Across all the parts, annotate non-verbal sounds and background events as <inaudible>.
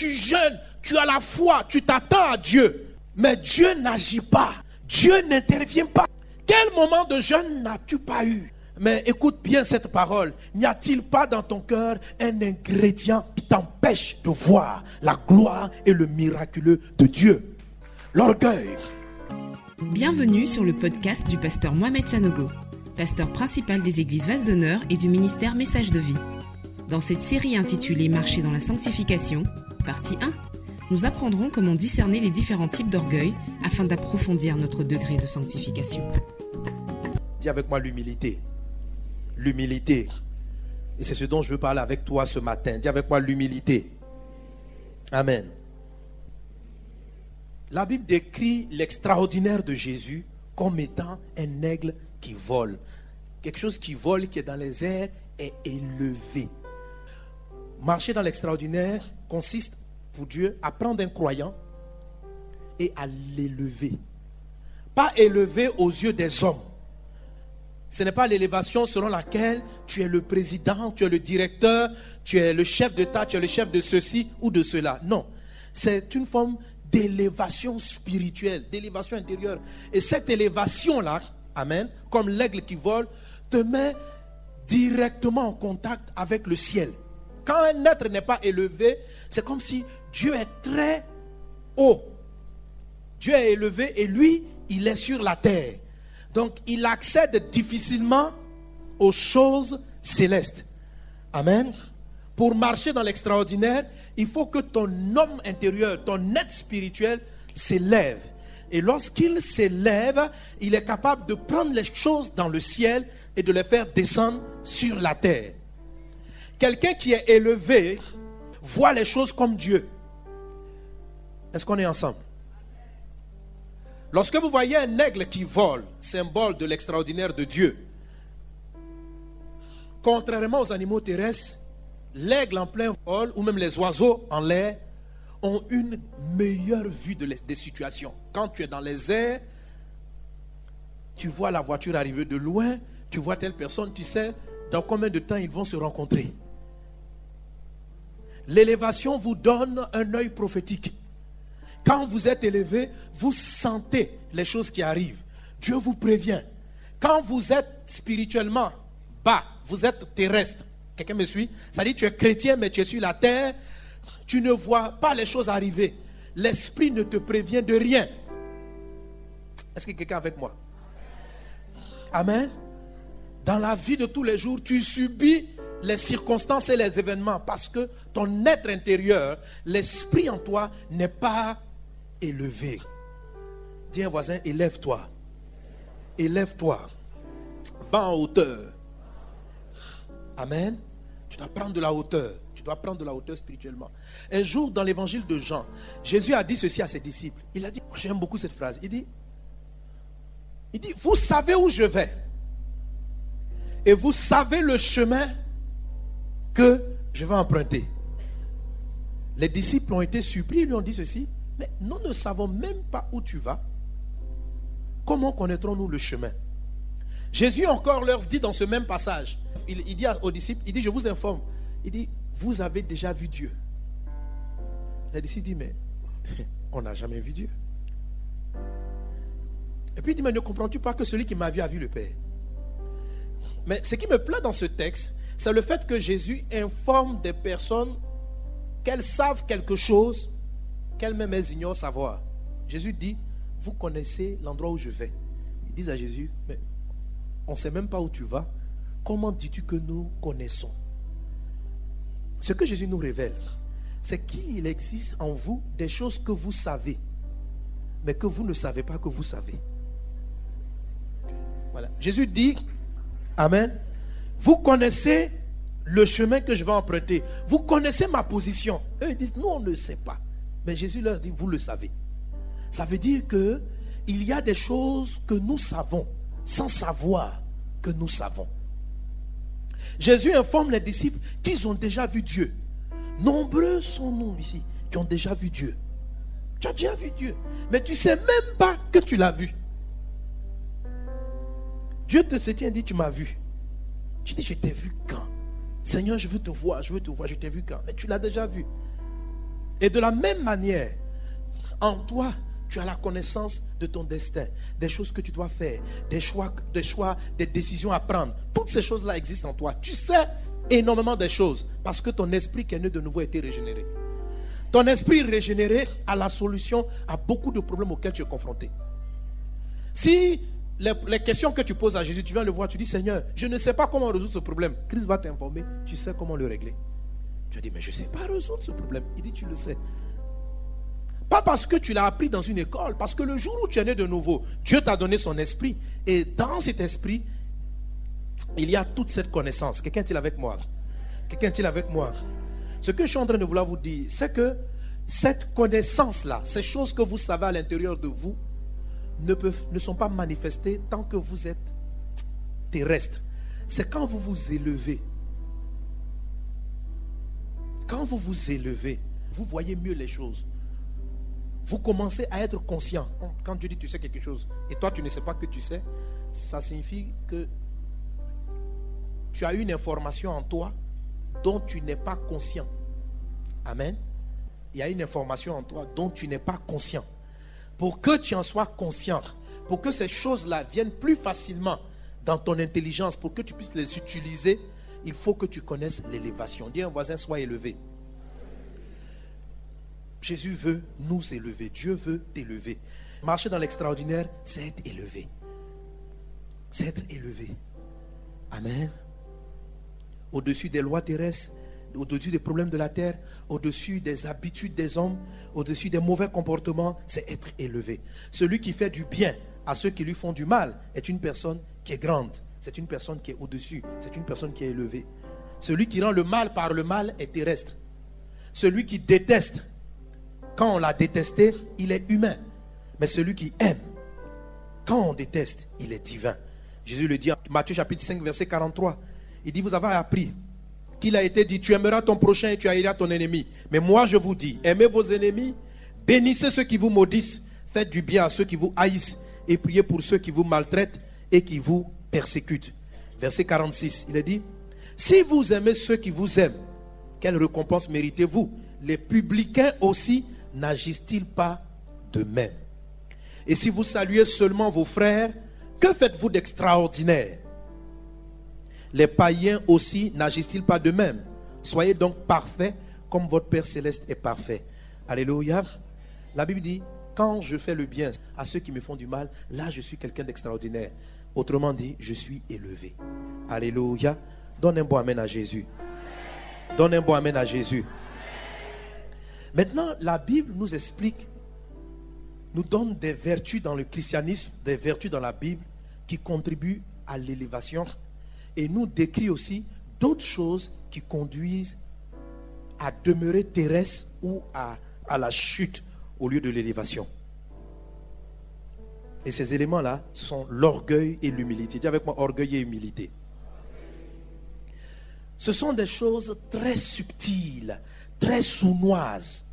tu jeûnes, tu as la foi, tu t'attends à Dieu. Mais Dieu n'agit pas. Dieu n'intervient pas. Quel moment de jeûne n'as-tu pas eu? Mais écoute bien cette parole. N'y a-t-il pas dans ton cœur un ingrédient qui t'empêche de voir la gloire et le miraculeux de Dieu? L'orgueil. Bienvenue sur le podcast du pasteur Mohamed Sanogo, pasteur principal des églises Vase d'honneur et du ministère Message de vie. Dans cette série intitulée Marcher dans la sanctification, partie 1, nous apprendrons comment discerner les différents types d'orgueil afin d'approfondir notre degré de sanctification. Dis avec moi l'humilité. L'humilité. Et c'est ce dont je veux parler avec toi ce matin. Dis avec moi l'humilité. Amen. La Bible décrit l'extraordinaire de Jésus comme étant un aigle qui vole. Quelque chose qui vole, qui est dans les airs, est élevé. Marcher dans l'extraordinaire consiste pour Dieu à prendre un croyant et à l'élever. Pas élever aux yeux des hommes. Ce n'est pas l'élévation selon laquelle tu es le président, tu es le directeur, tu es le chef d'État, tu es le chef de ceci ou de cela. Non. C'est une forme d'élévation spirituelle, d'élévation intérieure. Et cette élévation-là, Amen, comme l'aigle qui vole, te met directement en contact avec le ciel. Quand un être n'est pas élevé, c'est comme si Dieu est très haut. Dieu est élevé et lui, il est sur la terre. Donc, il accède difficilement aux choses célestes. Amen. Pour marcher dans l'extraordinaire, il faut que ton homme intérieur, ton être spirituel s'élève. Et lorsqu'il s'élève, il est capable de prendre les choses dans le ciel et de les faire descendre sur la terre. Quelqu'un qui est élevé voit les choses comme Dieu. Est-ce qu'on est ensemble? Lorsque vous voyez un aigle qui vole, symbole de l'extraordinaire de Dieu, contrairement aux animaux terrestres, l'aigle en plein vol ou même les oiseaux en l'air ont une meilleure vue des situations. Quand tu es dans les airs, tu vois la voiture arriver de loin, tu vois telle personne, tu sais dans combien de temps ils vont se rencontrer. L'élévation vous donne un œil prophétique. Quand vous êtes élevé, vous sentez les choses qui arrivent. Dieu vous prévient. Quand vous êtes spirituellement bas, vous êtes terrestre. Quelqu'un me suit? Ça dit, tu es chrétien, mais tu es sur la terre. Tu ne vois pas les choses arriver. L'esprit ne te prévient de rien. Est-ce que quelqu'un avec moi? Amen. Dans la vie de tous les jours, tu subis les circonstances et les événements parce que ton être intérieur, l'esprit en toi n'est pas élevé. Dis à un voisin, élève-toi. Élève-toi. Va en hauteur. Amen. Tu dois prendre de la hauteur. Tu dois prendre de la hauteur spirituellement. Un jour, dans l'évangile de Jean, Jésus a dit ceci à ses disciples. Il a dit, j'aime beaucoup cette phrase. Il dit, il dit, vous savez où je vais. Et vous savez le chemin que je vais emprunter. Les disciples ont été surpris, ils lui ont dit ceci. Mais nous ne savons même pas où tu vas. Comment connaîtrons-nous le chemin? Jésus encore leur dit dans ce même passage, il, dit aux disciples, il dit, je vous informe, il dit, vous avez déjà vu Dieu. Les disciples disent, mais <laughs> on n'a jamais vu Dieu. Et puis il dit, mais ne comprends-tu pas que celui qui m'a vu a vu le Père? Mais ce qui me plaît dans ce texte, c'est le fait que Jésus informe des personnes qu'elles savent quelque chose qu'elles-mêmes ignorent savoir. Jésus dit, vous connaissez l'endroit où je vais. Ils disent à Jésus, mais on ne sait même pas où tu vas. Comment dis-tu que nous connaissons? Ce que Jésus nous révèle, c'est qu'il existe en vous des choses que vous savez, mais que vous ne savez pas que vous savez. Voilà. Jésus dit, Amen, vous connaissez le chemin que je vais emprunter. Vous connaissez ma position. Eux, ils disent, nous, on ne sait pas. Mais Jésus leur dit, vous le savez. Ça veut dire que il y a des choses que nous savons sans savoir que nous savons. Jésus informe les disciples qu'ils ont déjà vu Dieu. Nombreux sont nous ici qui ont déjà vu Dieu. Tu as déjà vu Dieu, mais tu ne sais même pas que tu l'as vu. Dieu te se tient et dit, tu m'as vu. Tu dis, je t'ai vu quand? Seigneur, je veux te voir, je veux te voir, je t'ai vu quand? Mais tu l'as déjà vu. Et de la même manière, en toi, tu as la connaissance de ton destin, des choses que tu dois faire, des choix, des choix, des décisions à prendre. Toutes ces choses-là existent en toi. Tu sais énormément de choses parce que ton esprit qui est né de nouveau a été régénéré. Ton esprit régénéré a la solution à beaucoup de problèmes auxquels tu es confronté. Si les, questions que tu poses à Jésus, tu viens le voir, tu dis Seigneur, je ne sais pas comment résoudre ce problème. Christ va t'informer, tu sais comment le régler. Tu dit, mais je ne sais pas résoudre ce problème. Il dit, tu le sais. Pas parce que tu l'as appris dans une école, parce que le jour où tu es né de nouveau, Dieu t'a donné son esprit. Et dans cet esprit, il y a toute cette connaissance. Quelqu'un est-il avec moi? Quelqu'un est-il avec moi? Ce que je suis en train de vouloir vous dire, c'est que cette connaissance-là, ces choses que vous savez à l'intérieur de vous, ne, sont pas manifestées tant que vous êtes terrestre. C'est quand vous vous élevez. Quand vous vous élevez, vous voyez mieux les choses vous commencez à être conscient. Quand Dieu dit tu sais quelque chose et toi tu ne sais pas que tu sais, ça signifie que tu as une information en toi dont tu n'es pas conscient. Amen. Il y a une information en toi dont tu n'es pas conscient. Pour que tu en sois conscient, pour que ces choses-là viennent plus facilement dans ton intelligence, pour que tu puisses les utiliser, il faut que tu connaisses l'élévation. Dis à un voisin, sois élevé. Jésus veut nous élever. Dieu veut t'élever. Marcher dans l'extraordinaire, c'est être élevé. C'est être élevé. Amen. Au-dessus des lois terrestres, au-dessus des problèmes de la terre, au-dessus des habitudes des hommes, au-dessus des mauvais comportements, c'est être élevé. Celui qui fait du bien à ceux qui lui font du mal est une personne qui est grande. C'est une personne qui est au-dessus. C'est une personne qui est élevée. Celui qui rend le mal par le mal est terrestre. Celui qui déteste quand on l'a détesté, il est humain. Mais celui qui aime, quand on déteste, il est divin. Jésus le dit en Matthieu chapitre 5, verset 43. Il dit, vous avez appris qu'il a été dit, tu aimeras ton prochain et tu haïras ton ennemi. Mais moi je vous dis, aimez vos ennemis, bénissez ceux qui vous maudissent, faites du bien à ceux qui vous haïssent et priez pour ceux qui vous maltraitent et qui vous persécutent. Verset 46, il est dit, si vous aimez ceux qui vous aiment, quelle récompense méritez-vous? Les publicains aussi n'agissent-ils pas de même? Et si vous saluez seulement vos frères, que faites-vous d'extraordinaire? Les païens aussi n'agissent-ils pas de même Soyez donc parfaits comme votre Père céleste est parfait. Alléluia. La Bible dit, quand je fais le bien à ceux qui me font du mal, là je suis quelqu'un d'extraordinaire. Autrement dit, je suis élevé. Alléluia. Donne un bon amen à Jésus. Donne un bon amen à Jésus. Maintenant, la Bible nous explique, nous donne des vertus dans le christianisme, des vertus dans la Bible qui contribuent à l'élévation et nous décrit aussi d'autres choses qui conduisent à demeurer terrestre ou à, à la chute au lieu de l'élévation. Et ces éléments-là sont l'orgueil et l'humilité. Dis avec moi, orgueil et humilité. Ce sont des choses très subtiles, très sournoise.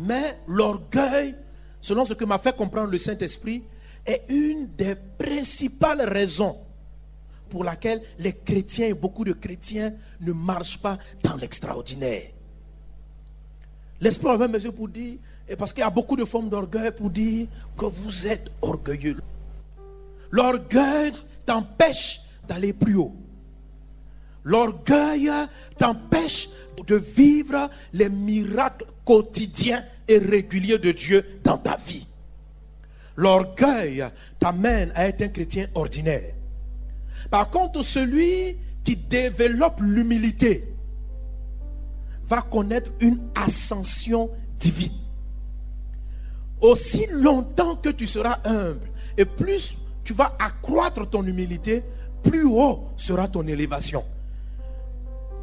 Mais l'orgueil, selon ce que m'a fait comprendre le Saint-Esprit, est une des principales raisons pour laquelle les chrétiens et beaucoup de chrétiens ne marchent pas dans l'extraordinaire. L'Esprit avait mesure pour dire, et parce qu'il y a beaucoup de formes d'orgueil pour dire que vous êtes orgueilleux. L'orgueil t'empêche d'aller plus haut. L'orgueil t'empêche de vivre les miracles quotidiens et réguliers de Dieu dans ta vie. L'orgueil t'amène à être un chrétien ordinaire. Par contre, celui qui développe l'humilité va connaître une ascension divine. Aussi longtemps que tu seras humble et plus tu vas accroître ton humilité, plus haut sera ton élévation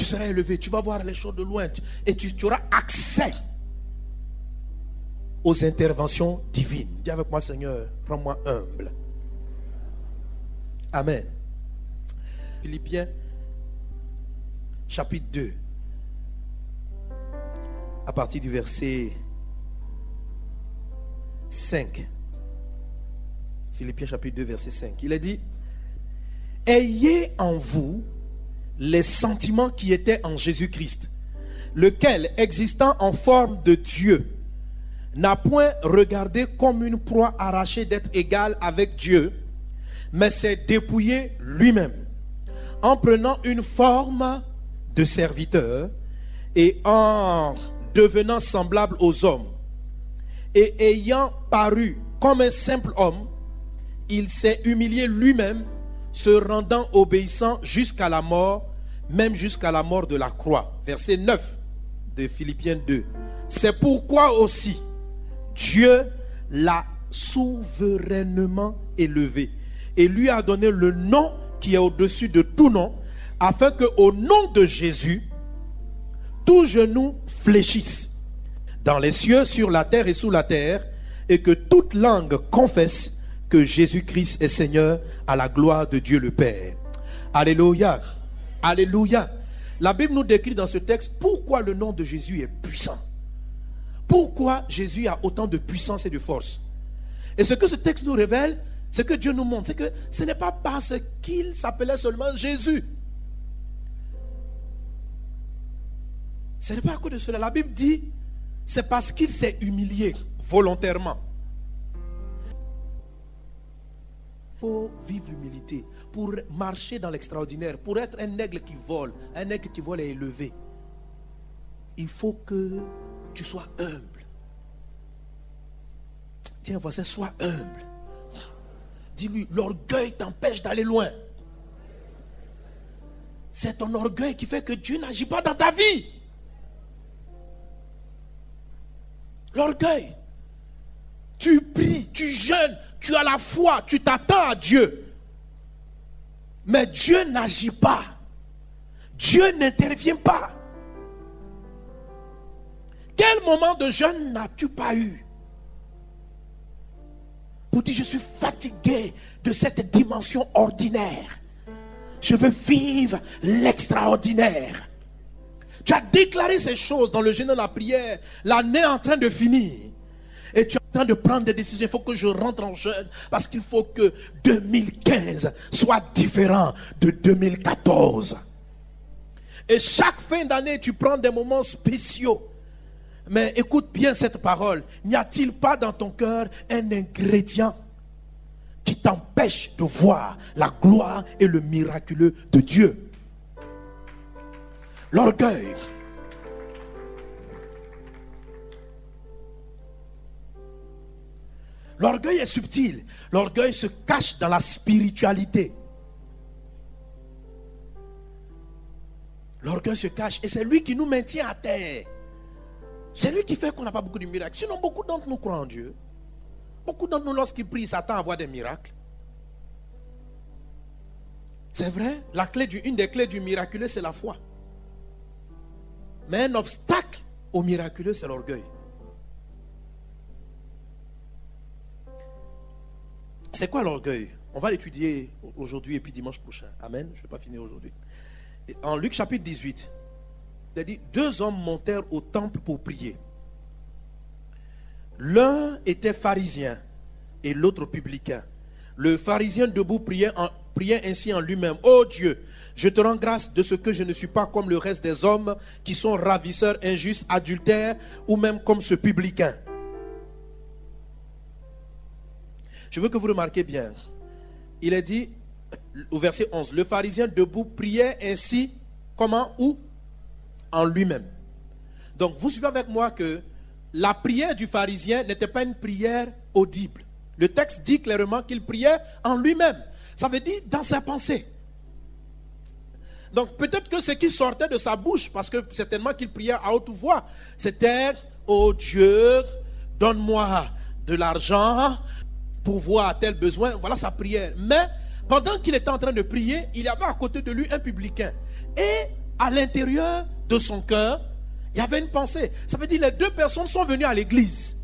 tu seras élevé, tu vas voir les choses de loin et tu, auras accès aux interventions divines. Dis avec moi, Seigneur, rends-moi humble. Amen. Philippiens, chapitre 2, à partir du verset 5. Philippiens, chapitre 2, verset 5. Il est dit, Ayez en vous les sentiments qui étaient en Jésus-Christ, lequel, existant en forme de Dieu, n'a point regardé comme une proie arrachée d'être égal avec Dieu, mais s'est dépouillé lui-même, en prenant une forme de serviteur et en devenant semblable aux hommes, et ayant paru comme un simple homme, il s'est humilié lui-même, se rendant obéissant jusqu'à la mort, même jusqu'à la mort de la croix. Verset 9 de Philippiens 2. C'est pourquoi aussi Dieu l'a souverainement élevé et lui a donné le nom qui est au-dessus de tout nom, afin que au nom de Jésus, tout genou fléchisse dans les cieux, sur la terre et sous la terre, et que toute langue confesse que Jésus-Christ est Seigneur à la gloire de Dieu le Père. Alléluia. Alléluia. La Bible nous décrit dans ce texte pourquoi le nom de Jésus est puissant. Pourquoi Jésus a autant de puissance et de force. Et ce que ce texte nous révèle, ce que Dieu nous montre, c'est que ce n'est pas parce qu'il s'appelait seulement Jésus. Ce n'est pas à cause de cela. La Bible dit, c'est parce qu'il s'est humilié volontairement. Pour vivre l'humilité, pour marcher dans l'extraordinaire, pour être un aigle qui vole, un aigle qui vole est élevé, il faut que tu sois humble. Tiens, voici, sois humble. Dis-lui, l'orgueil t'empêche d'aller loin. C'est ton orgueil qui fait que Dieu n'agit pas dans ta vie. L'orgueil. Tu pries, tu jeûnes, tu as la foi, tu t'attends à Dieu. Mais Dieu n'agit pas. Dieu n'intervient pas. Quel moment de jeûne n'as-tu pas eu? Pour dire, je suis fatigué de cette dimension ordinaire. Je veux vivre l'extraordinaire. Tu as déclaré ces choses dans le jeûne de la prière. L'année est en train de finir. Et tu es en train de prendre des décisions. Il faut que je rentre en jeûne. Parce qu'il faut que 2015 soit différent de 2014. Et chaque fin d'année, tu prends des moments spéciaux. Mais écoute bien cette parole. N'y a-t-il pas dans ton cœur un ingrédient qui t'empêche de voir la gloire et le miraculeux de Dieu? L'orgueil. L'orgueil est subtil. L'orgueil se cache dans la spiritualité. L'orgueil se cache et c'est lui qui nous maintient à terre. C'est lui qui fait qu'on n'a pas beaucoup de miracles. Sinon, beaucoup d'entre nous croient en Dieu. Beaucoup d'entre nous, lorsqu'ils prient, s'attendent à voir des miracles. C'est vrai, la clé une des clés du miraculeux, c'est la foi. Mais un obstacle au miraculeux, c'est l'orgueil. C'est quoi l'orgueil? On va l'étudier aujourd'hui et puis dimanche prochain. Amen. Je ne vais pas finir aujourd'hui. En Luc chapitre 18, il dit, deux hommes montèrent au temple pour prier. L'un était pharisien et l'autre publicain. Le pharisien debout priait, ainsi en lui-même, Oh Dieu, je te rends grâce de ce que je ne suis pas comme le reste des hommes qui sont ravisseurs, injustes, adultères ou même comme ce publicain. Je veux que vous remarquez bien. Il est dit au verset 11, le pharisien debout priait ainsi, comment, où? En lui-même. Donc vous suivez avec moi que la prière du pharisien n'était pas une prière audible. Le texte dit clairement qu'il priait en lui-même. Ça veut dire dans sa pensée. Donc peut-être que ce qui sortait de sa bouche, parce que certainement qu'il priait à haute voix, c'était Oh Dieu, donne-moi de l'argent pour voir tel besoin. Voilà sa prière. Mais pendant qu'il était en train de prier, il y avait à côté de lui un publicain. Et à l'intérieur de son cœur, il y avait une pensée. Ça veut dire les deux personnes sont venues à l'église.